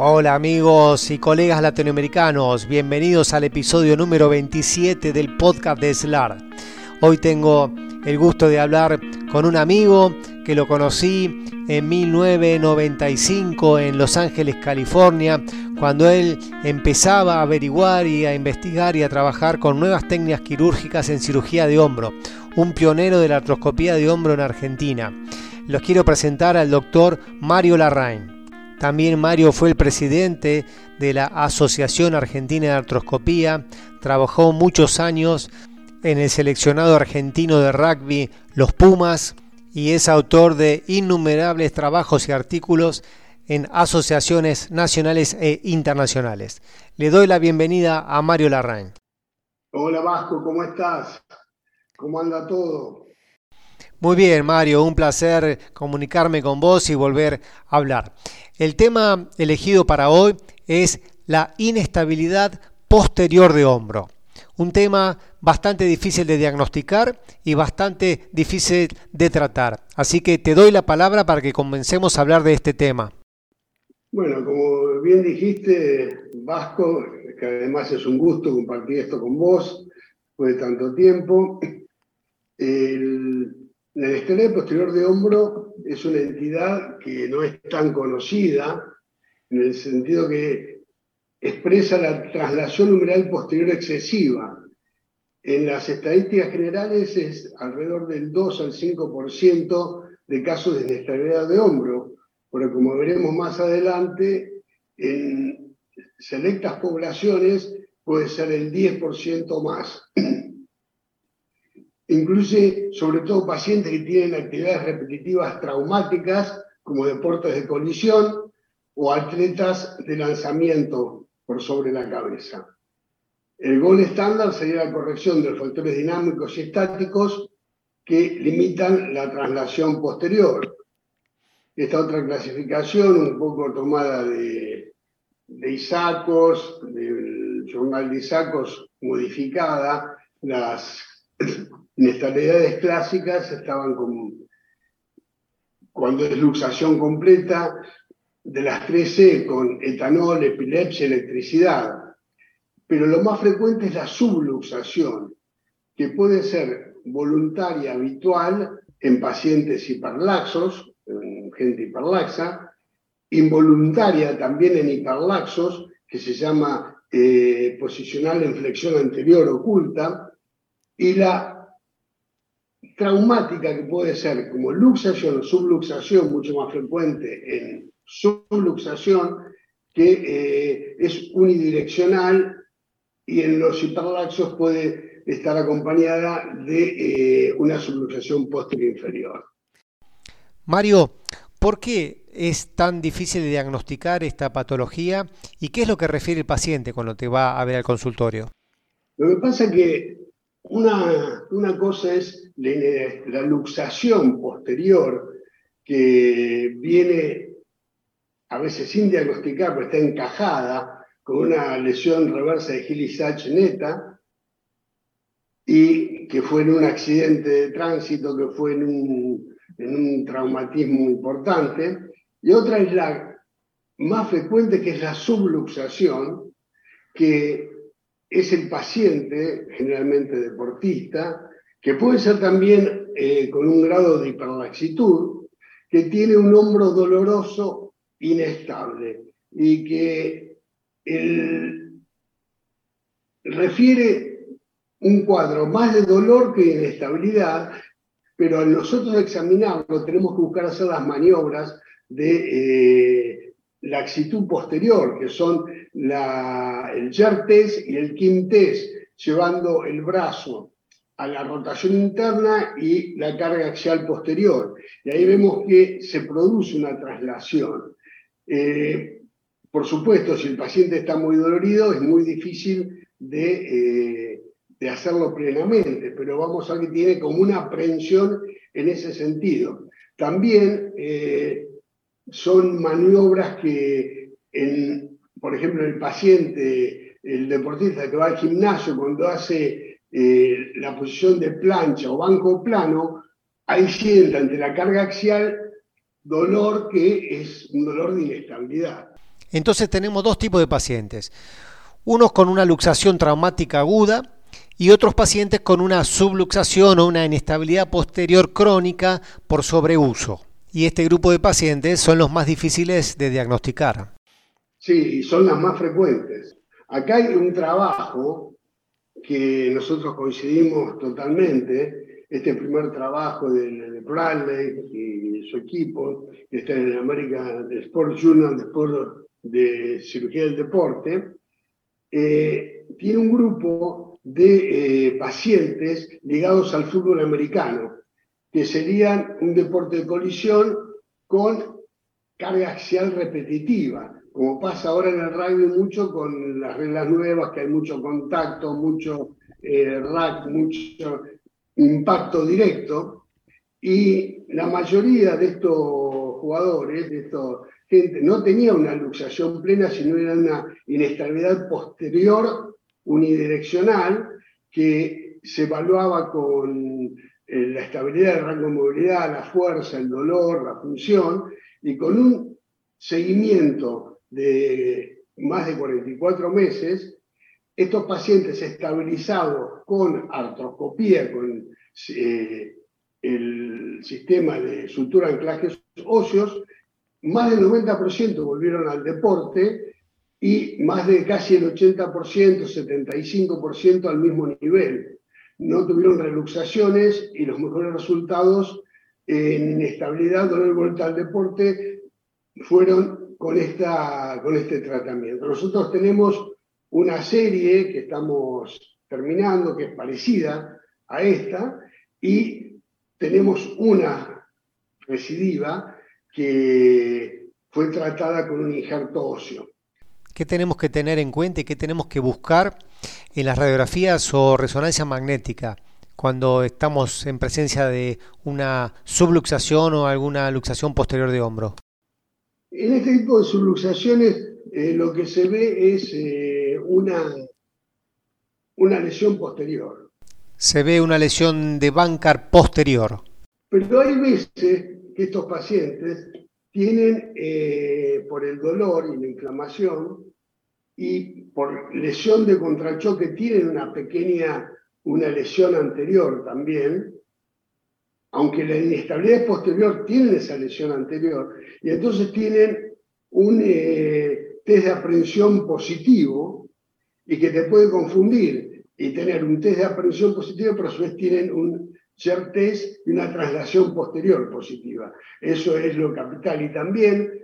Hola amigos y colegas latinoamericanos, bienvenidos al episodio número 27 del podcast de SLAR. Hoy tengo el gusto de hablar con un amigo que lo conocí en 1995 en Los Ángeles, California, cuando él empezaba a averiguar y a investigar y a trabajar con nuevas técnicas quirúrgicas en cirugía de hombro, un pionero de la artroscopía de hombro en Argentina. Los quiero presentar al doctor Mario Larraín. También Mario fue el presidente de la Asociación Argentina de Artroscopía, trabajó muchos años en el seleccionado argentino de rugby Los Pumas y es autor de innumerables trabajos y artículos en asociaciones nacionales e internacionales. Le doy la bienvenida a Mario Larraín. Hola Vasco, ¿cómo estás? ¿Cómo anda todo? Muy bien, Mario, un placer comunicarme con vos y volver a hablar. El tema elegido para hoy es la inestabilidad posterior de hombro. Un tema bastante difícil de diagnosticar y bastante difícil de tratar. Así que te doy la palabra para que comencemos a hablar de este tema. Bueno, como bien dijiste, Vasco, que además es un gusto compartir esto con vos, después de tanto tiempo. El, la escalera posterior de hombro es una entidad que no es tan conocida, en el sentido que expresa la traslación numeral posterior excesiva. En las estadísticas generales es alrededor del 2 al 5% de casos de inestabilidad de hombro, pero como veremos más adelante, en selectas poblaciones puede ser el 10% más incluye sobre todo pacientes que tienen actividades repetitivas traumáticas, como deportes de colisión o atletas de lanzamiento por sobre la cabeza. El gol estándar sería la corrección de los factores dinámicos y estáticos que limitan la traslación posterior. Esta otra clasificación, un poco tomada de, de Isacos, del journal de Isacos, modificada, las inestabilidades clásicas estaban con, cuando es luxación completa de las 13 con etanol, epilepsia, electricidad. Pero lo más frecuente es la subluxación, que puede ser voluntaria habitual en pacientes hiperlaxos, en gente hiperlaxa, involuntaria también en hiperlaxos, que se llama eh, posicional en flexión anterior oculta, y la traumática que puede ser como luxación o subluxación, mucho más frecuente en subluxación, que eh, es unidireccional y en los hiperlaxos puede estar acompañada de eh, una subluxación posterior inferior. Mario, ¿por qué es tan difícil de diagnosticar esta patología y qué es lo que refiere el paciente cuando te va a ver al consultorio? Lo que pasa es que una, una cosa es la, luxación posterior que viene a veces sin diagnosticar, pero está encajada con una lesión reversa de Gilly-Sachs neta y que fue en un accidente de tránsito, que fue en un, en un traumatismo importante. Y otra es la más frecuente, que es la subluxación, que es el paciente, generalmente deportista, que puede ser también eh, con un grado de hiperlaxitud, que tiene un hombro doloroso inestable y que refiere un cuadro más de dolor que de inestabilidad, pero al nosotros examinarlo tenemos que buscar hacer las maniobras de eh, laxitud posterior, que son el jerk test y el test, llevando el brazo a la rotación interna y la carga axial posterior. Y ahí vemos que se produce una traslación. Eh, por supuesto, si el paciente está muy dolorido, es muy difícil de, eh, de hacerlo plenamente, pero vamos a ver que tiene como una aprehensión en ese sentido. También eh, son maniobras que, por ejemplo, el paciente, el deportista que va al gimnasio, cuando hace eh, la posición de plancha o banco plano, ahí sienta ante la carga axial dolor que es un dolor de inestabilidad. Entonces tenemos dos tipos de pacientes. Unos con una luxación traumática aguda y otros pacientes con una subluxación o una inestabilidad posterior crónica por sobreuso. Y este grupo de pacientes son los más difíciles de diagnosticar. Sí, son las más frecuentes. Acá hay un trabajo que nosotros coincidimos totalmente, este primer trabajo de, de Bradley y su equipo, que está en el American Sport Journal de, de Cirugía del Deporte, eh, tiene un grupo de eh, pacientes ligados al fútbol americano, que serían un deporte de colisión con carga axial repetitiva, como pasa ahora en el rugby mucho con las reglas nuevas, que hay mucho contacto, mucho eh, rack, mucho impacto directo, y la mayoría de estos jugadores, de estos gente, no tenía una luxación plena, sino era una inestabilidad posterior unidireccional que se evaluaba con la estabilidad del rango de movilidad, la fuerza, el dolor, la función, y con un seguimiento de más de 44 meses, estos pacientes estabilizados con artroscopía, con eh, el sistema de sutura anclajes óseos, más del 90% volvieron al deporte y más de casi el 80%, 75% al mismo nivel. No tuvieron reluxaciones y los mejores resultados en estabilidad, dolor y vuelta al deporte fueron con, esta, con este tratamiento. Nosotros tenemos una serie que estamos terminando, que es parecida a esta, y tenemos una recidiva que fue tratada con un injerto óseo. ¿Qué tenemos que tener en cuenta y qué tenemos que buscar en las radiografías o resonancia magnética cuando estamos en presencia de una subluxación o alguna luxación posterior de hombro? En este tipo de subluxaciones eh, lo que se ve es eh, una, una lesión posterior. Se ve una lesión de bancar posterior. Pero hay veces que estos pacientes tienen, eh, por el dolor y la inflamación y por lesión de contrachoque, tienen una pequeña, una lesión anterior también, aunque la inestabilidad posterior tiene esa lesión anterior, y entonces tienen un eh, test de aprehensión positivo y que te puede confundir y tener un test de aprehensión positivo, pero a su vez tienen un test y una traslación posterior positiva. Eso es lo capital. Y también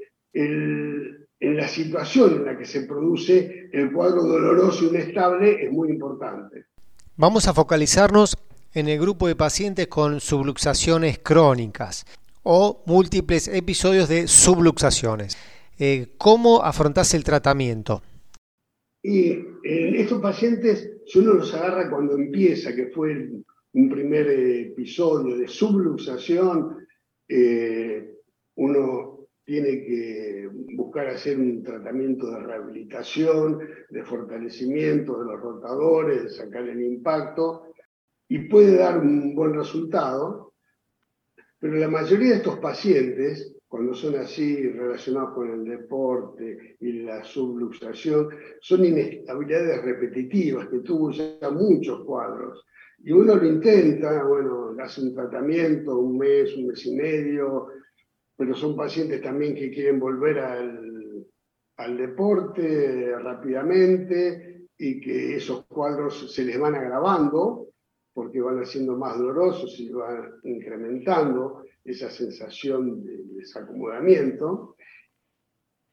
en la situación en la que se produce el cuadro doloroso y inestable es muy importante. Vamos a focalizarnos en el grupo de pacientes con subluxaciones crónicas o múltiples episodios de subluxaciones. Eh, ¿Cómo afrontás el tratamiento? Y en estos pacientes, si uno los agarra cuando empieza, que fue el, un primer episodio de subluxación, eh, uno tiene que buscar hacer un tratamiento de rehabilitación, de fortalecimiento de los rotadores, sacar el impacto, y puede dar un buen resultado, pero la mayoría de estos pacientes, cuando son así relacionados con el deporte y la subluxación, son inestabilidades repetitivas que tuvo ya muchos cuadros. Y uno lo intenta, bueno, hace un tratamiento, un mes, un mes y medio, pero son pacientes también que quieren volver al, al deporte rápidamente y que esos cuadros se les van agravando porque van haciendo más dolorosos y van incrementando esa sensación de desacomodamiento.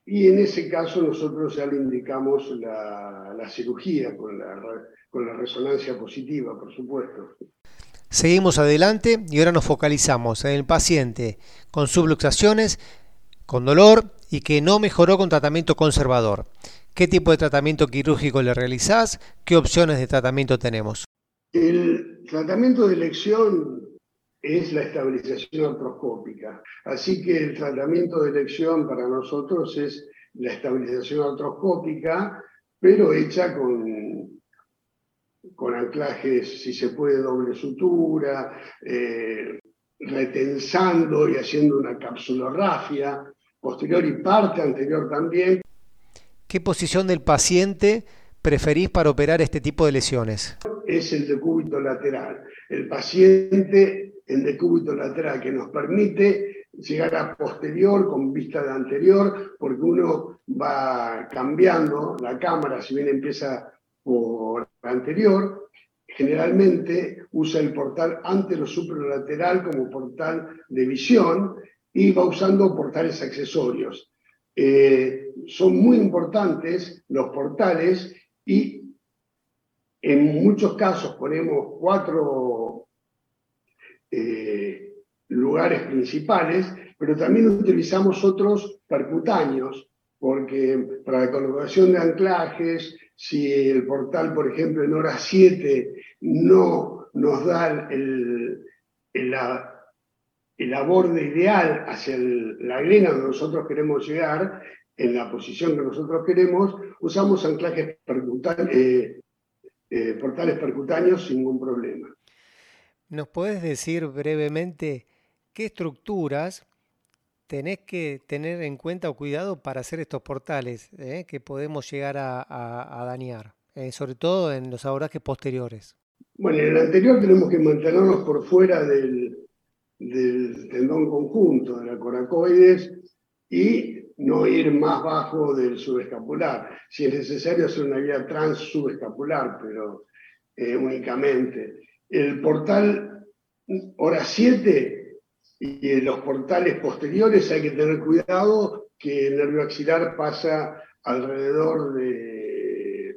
Y en ese caso nosotros ya le indicamos la, la cirugía con la con la resonancia positiva, por supuesto. Seguimos adelante y ahora nos focalizamos en el paciente con subluxaciones, con dolor y que no mejoró con tratamiento conservador. ¿Qué tipo de tratamiento quirúrgico le realizás? ¿Qué opciones de tratamiento tenemos? El tratamiento de elección es la estabilización artroscópica. Así que el tratamiento de elección para nosotros es la estabilización artroscópica, pero hecha con con anclajes, si se puede, doble sutura, eh, retensando y haciendo una capsulorrafia posterior y parte anterior también. ¿Qué posición del paciente preferís para operar este tipo de lesiones? Es el decúbito lateral. El paciente en decúbito lateral que nos permite llegar a posterior con vista de anterior, porque uno va cambiando la cámara, si bien empieza por anterior, generalmente usa el portal antero supralateral como portal de visión y va usando portales accesorios. Eh, son muy importantes los portales y en muchos casos ponemos cuatro eh, lugares principales, pero también utilizamos otros percutáneos, porque para la colocación de anclajes, si el portal, por ejemplo, en hora 7 no nos da el, el, el aborde ideal hacia la glena donde nosotros queremos llegar, en la posición que nosotros queremos, usamos anclajes eh, eh, portales percutáneos sin ningún problema. ¿Nos puedes decir brevemente qué estructuras tenés que tener en cuenta o cuidado para hacer estos portales eh, que podemos llegar a, dañar, sobre todo en los abordajes posteriores? Bueno, en el anterior tenemos que mantenernos por fuera del, del tendón conjunto, de la coracoides, y no ir más bajo del subescapular. Si es necesario hacer una guía trans subescapular, pero eh, únicamente. El portal hora 7 y los portales posteriores hay que tener cuidado que el nervio axilar pasa alrededor de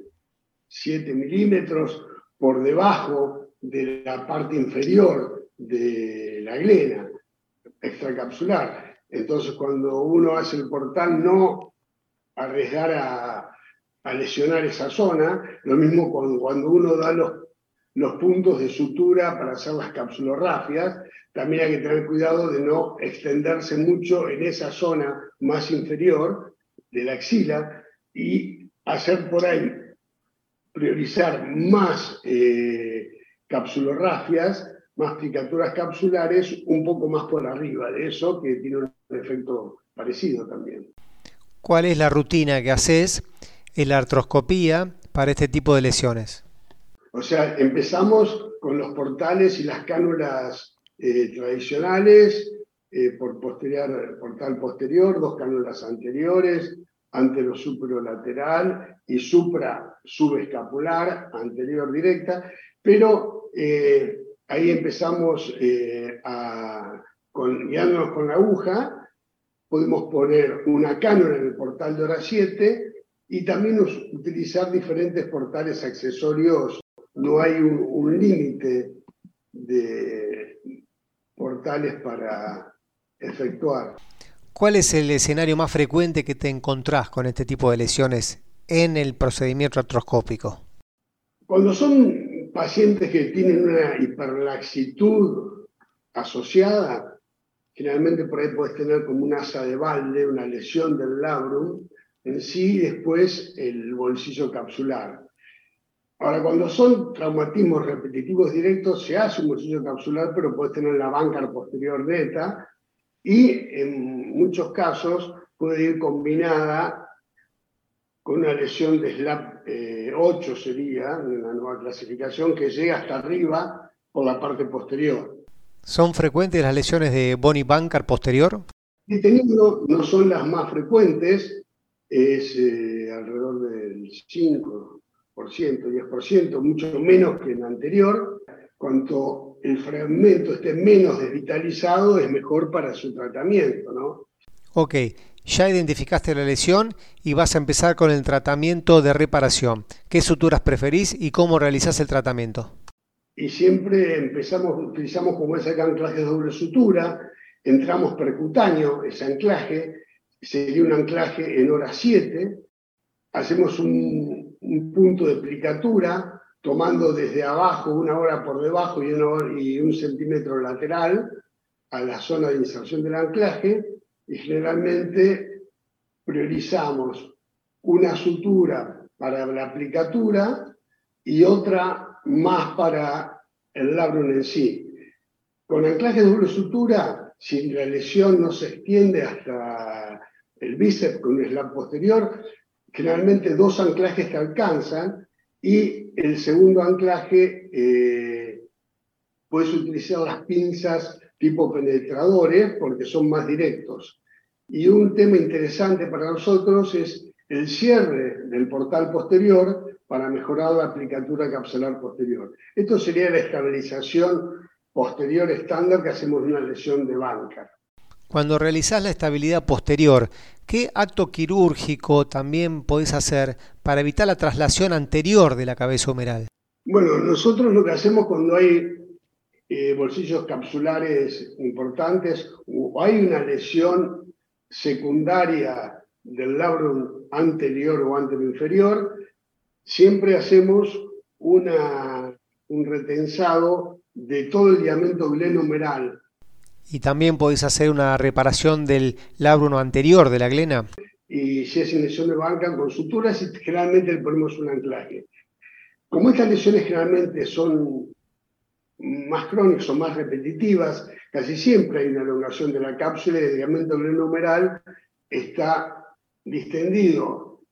7 milímetros por debajo de la parte inferior de la glena extracapsular. Entonces, cuando uno hace el portal, no arriesgar a, lesionar esa zona. Lo mismo cuando, cuando uno da los, los puntos de sutura para hacer las capsulografias, también hay que tener cuidado de no extenderse mucho en esa zona más inferior de la axila y hacer por ahí, priorizar más eh, capsulografias más picaturas capsulares un poco más por arriba de eso, que tiene un efecto parecido también. ¿Cuál es la rutina que haces en la artroscopía para este tipo de lesiones? O sea, empezamos con los portales y las cánulas eh, tradicionales, eh, por posterior, portal posterior, dos cánulas anteriores, antero lateral y supra subescapular, anterior directa, pero eh, ahí empezamos a, con, guiándonos con la aguja, podemos poner una cánula en el portal de hora 7 y también utilizar diferentes portales accesorios. No hay un, límite de portales para efectuar. ¿Cuál es el escenario más frecuente que te encontrás con este tipo de lesiones en el procedimiento artroscópico? Cuando son pacientes que tienen una hiperlaxitud asociada, generalmente por ahí puedes tener como un asa de balde, una lesión del labrum en sí, y después el bolsillo capsular. Ahora, cuando son traumatismos repetitivos directos, se hace un bolsillo capsular, pero puedes tener la banca posterior neta, y en muchos casos puede ir combinada con una lesión de SLAP 8 eh, sería, en la nueva clasificación, que llega hasta arriba por la parte posterior. ¿Son frecuentes las lesiones de Boni Bancar posterior? Detenido no son las más frecuentes, es eh, alrededor del 5%, 10%, mucho menos que en la anterior. Cuanto el fragmento esté menos desvitalizado, es mejor para su tratamiento, ¿no? Ok, ya identificaste la lesión y vas a empezar con el tratamiento de reparación. ¿Qué suturas preferís y cómo realizás el tratamiento? Y siempre empezamos, utilizamos como ese anclaje de doble sutura, entramos percutáneo, ese anclaje, sería un anclaje en hora 7, hacemos un, punto de plicatura, tomando desde abajo una hora por debajo y, un centímetro lateral a la zona de inserción del anclaje, y generalmente priorizamos una sutura para la aplicatura y otra más para el labrum en sí. Con anclaje de doble sutura, si la lesión no se extiende hasta el bíceps con un slab posterior, generalmente dos anclajes te alcanzan y el segundo anclaje eh, puedes utilizar las pinzas tipo penetradores porque son más directos. Y un tema interesante para nosotros es el cierre del portal posterior para mejorar la aplicatura capsular posterior. Esto sería la estabilización posterior estándar que hacemos en una lesión de banca. Cuando realizás la estabilidad posterior, ¿qué acto quirúrgico también podés hacer para evitar la traslación anterior de la cabeza humeral? Bueno, nosotros lo que hacemos cuando hay eh, bolsillos capsulares importantes o hay una lesión secundaria del labrum anterior o anterior inferior, siempre hacemos un retensado de todo el ligamento glenohumeral. ¿Y también podéis hacer una reparación del labrum anterior de la glena? Y si es en lesión de banca, con suturas, generalmente le ponemos un anclaje. Como estas lesiones generalmente son más crónicas o más repetitivas, casi siempre hay una elongación de la cápsula y el ligamento glenohumeral está distendido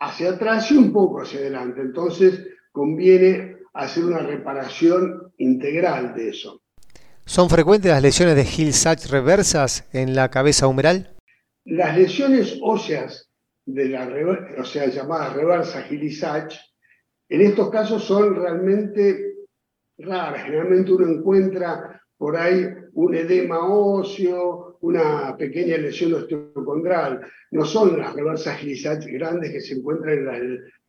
hacia atrás y un poco hacia adelante. Entonces conviene hacer una reparación integral de eso. ¿Son frecuentes las lesiones de Hill-Sachs reversas en la cabeza humeral? Las lesiones óseas de la o sea, llamadas reversas Hill-Sachs, en estos casos son realmente raras. Generalmente uno encuentra por ahí un edema óseo, una pequeña lesión osteocondral. No son las reversas Hill-Sachs grandes que se encuentran en las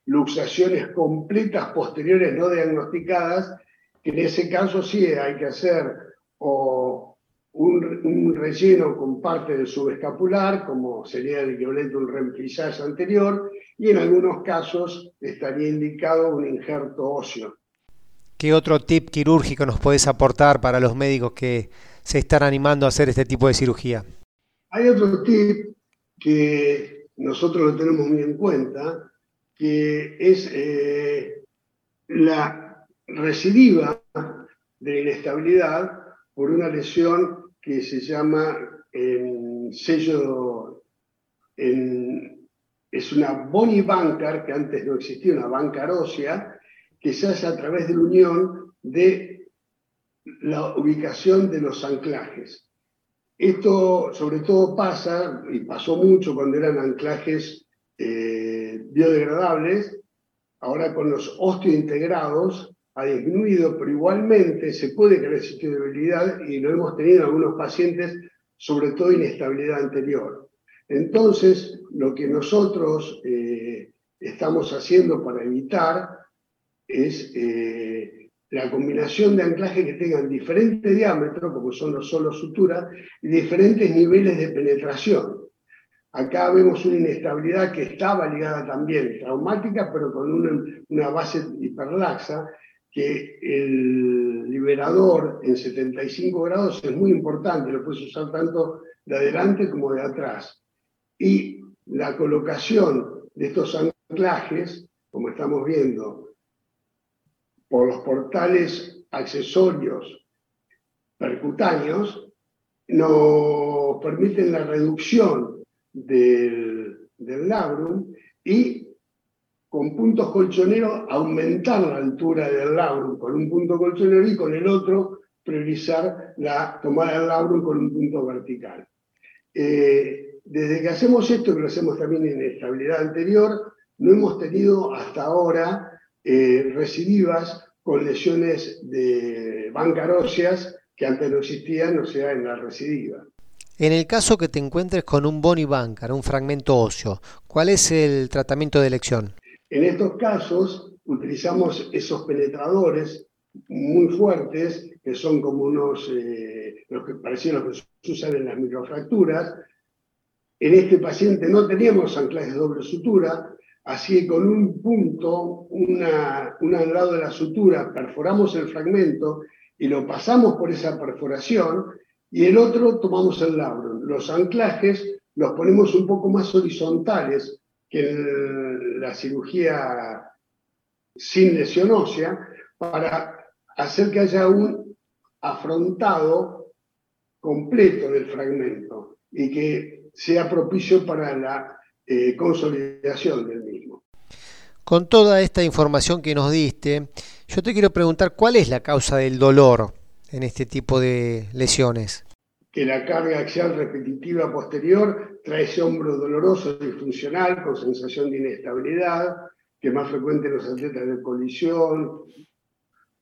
luxaciones completas posteriores no diagnosticadas, que en ese caso sí hay que hacer o un, relleno con parte del subescapular, como sería el equivalente a un remplissage anterior, y en algunos casos estaría indicado un injerto óseo. ¿Qué otro tip quirúrgico nos puedes aportar para los médicos que se están animando a hacer este tipo de cirugía? Hay otro tip que nosotros lo tenemos muy en cuenta, que es eh, la recidiva de la inestabilidad por una lesión que se llama en sello, es una bony bancar, que antes no existía, una banca ósea, que se hace a través de la unión de la ubicación de los anclajes. Esto sobre todo pasa, y pasó mucho cuando eran anclajes eh, biodegradables, ahora con los osteointegrados ha disminuido, pero igualmente se puede crear debilidad y lo hemos tenido en algunos pacientes, sobre todo inestabilidad anterior. Entonces, lo que nosotros eh, estamos haciendo para evitar es eh, la combinación de anclaje que tengan diferente diámetro, como son los solos suturas, y diferentes niveles de penetración. Acá vemos una inestabilidad que estaba ligada también, traumática, pero con una, una base hiperlaxa, que el liberador en 75 grados es muy importante, lo puedes usar tanto de adelante como de atrás. Y la colocación de estos anclajes, como estamos viendo, por los portales accesorios percutáneos, nos permiten la reducción del, del labrum y con puntos colchoneros aumentar la altura del labrum con un punto colchonero y con el otro priorizar la tomada del labrum con un punto vertical. Eh, desde que hacemos esto, que lo hacemos también en estabilidad anterior, no hemos tenido hasta ahora eh, recidivas con lesiones de banca óseas que antes no existían, o sea, en la recidiva. En el caso que te encuentres con un bony bancar, un fragmento óseo, ¿cuál es el tratamiento de elección? En estos casos utilizamos esos penetradores muy fuertes, que son como unos, eh, los que parecían los que se usan en las microfracturas. En este paciente no teníamos anclajes de doble sutura, así que con un punto, una, un lado de la sutura, perforamos el fragmento y lo pasamos por esa perforación y el otro tomamos el labro. Los anclajes los ponemos un poco más horizontales que la cirugía sin lesión ósea para hacer que haya un afrontado completo del fragmento y que sea propicio para la eh, consolidación del mismo. Con toda esta información que nos diste, yo te quiero preguntar cuál es la causa del dolor en este tipo de lesiones. Que la carga axial repetitiva posterior trae ese hombro doloroso, disfuncional, con sensación de inestabilidad, que es más frecuente en los atletas de colisión,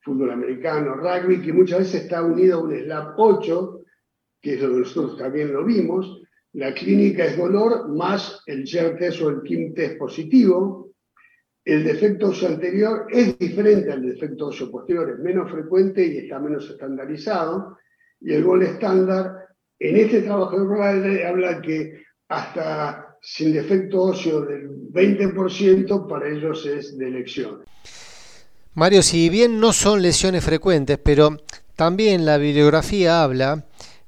fútbol americano, rugby, que muchas veces está unido a un SLAP 8, que es lo que nosotros también lo vimos. La clínica es dolor más el GER test o el KIM test positivo. El defecto óseo anterior es diferente al defecto óseo posterior, es menos frecuente y está menos estandarizado. Y el gol estándar, en este trabajo de habla que hasta sin defecto óseo del 20% para ellos es de elección. Mario, si bien no son lesiones frecuentes, pero también la bibliografía habla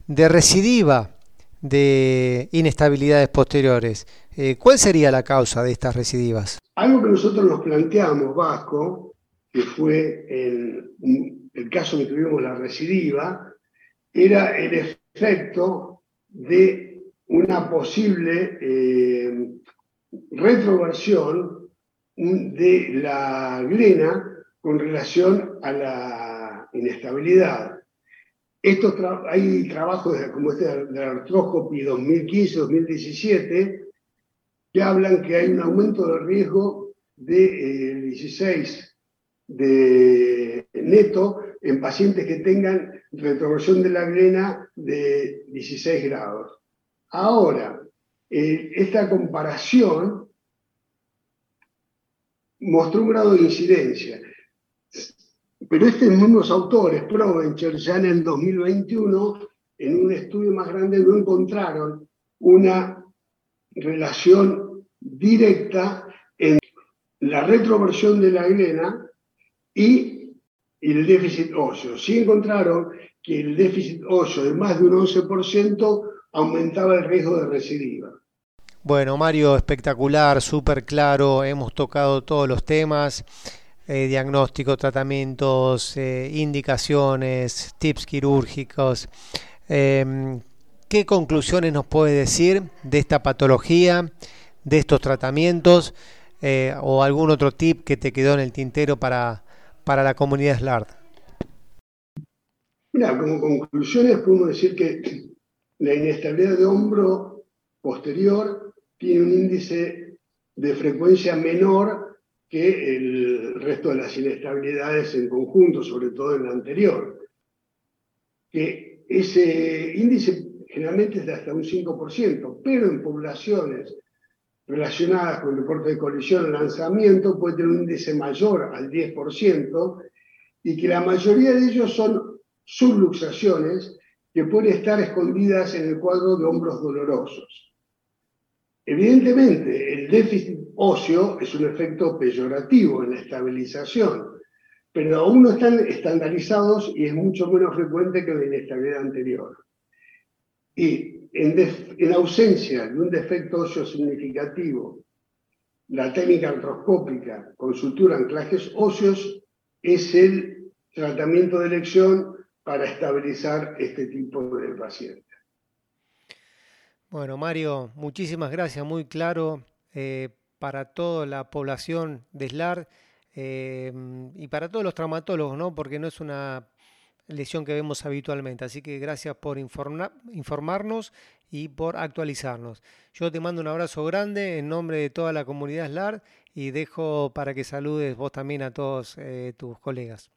de recidiva de inestabilidades posteriores. Eh, ¿Cuál sería la causa de estas recidivas? Algo que nosotros nos planteamos, Vasco, que fue el, el caso que tuvimos la recidiva, era el efecto de una posible eh, retroversión de la glena con relación a la inestabilidad. Estos hay trabajos como este de la artroscopy 2015-2017 que hablan que hay un aumento de riesgo de 16 eh, de neto en pacientes que tengan retroversión de la glena de 16 grados. Ahora, eh, esta comparación mostró un grado de incidencia. Pero estos mismos autores, Provencher, ya en el 2021, en un estudio más grande, no encontraron una relación directa en la retroversión de la glena y el déficit óseo. Sí encontraron que el déficit óseo de más de un 11% aumentaba el riesgo de recidiva. Bueno, Mario, espectacular, súper claro, hemos tocado todos los temas, eh, diagnóstico, tratamientos, eh, indicaciones, tips quirúrgicos. Em, ¿Qué conclusiones nos puede decir de esta patología, de estos tratamientos eh, o algún otro tip que te quedó en el tintero para, para la comunidad SLARD? Mira, como conclusiones podemos decir que la inestabilidad de hombro posterior tiene un índice de frecuencia menor que el resto de las inestabilidades en conjunto, sobre todo en la anterior. Que ese índice generalmente es de hasta un 5%, pero en poblaciones relacionadas con el deporte de colisión o lanzamiento puede tener un índice mayor al 10% y que la mayoría de ellos son subluxaciones que pueden estar escondidas en el cuadro de hombros dolorosos. Evidentemente, el déficit óseo es un efecto peyorativo en la estabilización, pero aún no están estandarizados y es mucho menos frecuente que la inestabilidad anterior. Y en, ausencia de un defecto óseo significativo, la técnica artroscópica con sutura anclajes óseos es el tratamiento de elección para estabilizar este tipo de paciente. Bueno, Mario, muchísimas gracias, muy claro eh, para toda la población de SLAR eh, y para todos los traumatólogos, ¿no? porque no es una lesión que vemos habitualmente. Así que gracias por informarnos y por actualizarnos. Yo te mando un abrazo grande en nombre de toda la comunidad SLAR y dejo para que saludes vos también a todos eh, tus colegas.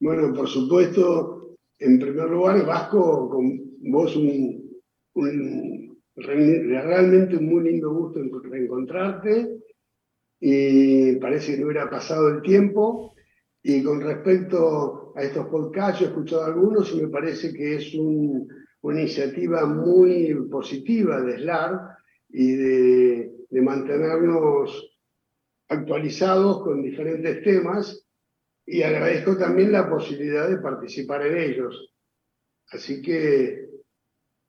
Bueno, por supuesto, en primer lugar, Vasco, con vos realmente un muy lindo gusto reencontrarte y parece que no hubiera pasado el tiempo. Y con respecto a estos podcasts, he escuchado algunos y me parece que es una iniciativa muy positiva de SLAR y de, de mantenernos actualizados con diferentes temas y agradezco también la posibilidad de participar en ellos. Así que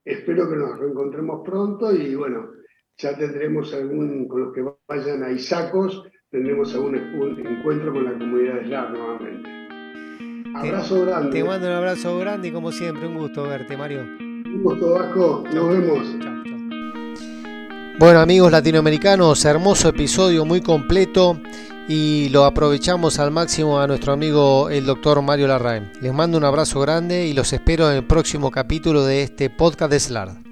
Espero que nos reencontremos pronto y bueno, ya tendremos algún, con los que vayan a Isacos, tendremos algún encuentro con la comunidad de SLAR nuevamente. Abrazo grande. Te mando un abrazo grande y como siempre, un gusto verte, Mario. Un gusto, Vasco. Nos vemos. Chao, chao. Bueno amigos latinoamericanos, hermoso episodio muy completo y lo aprovechamos al máximo a nuestro amigo el doctor Mario Larraín. Les mando un abrazo grande y los espero en el próximo capítulo de este podcast de SLARD.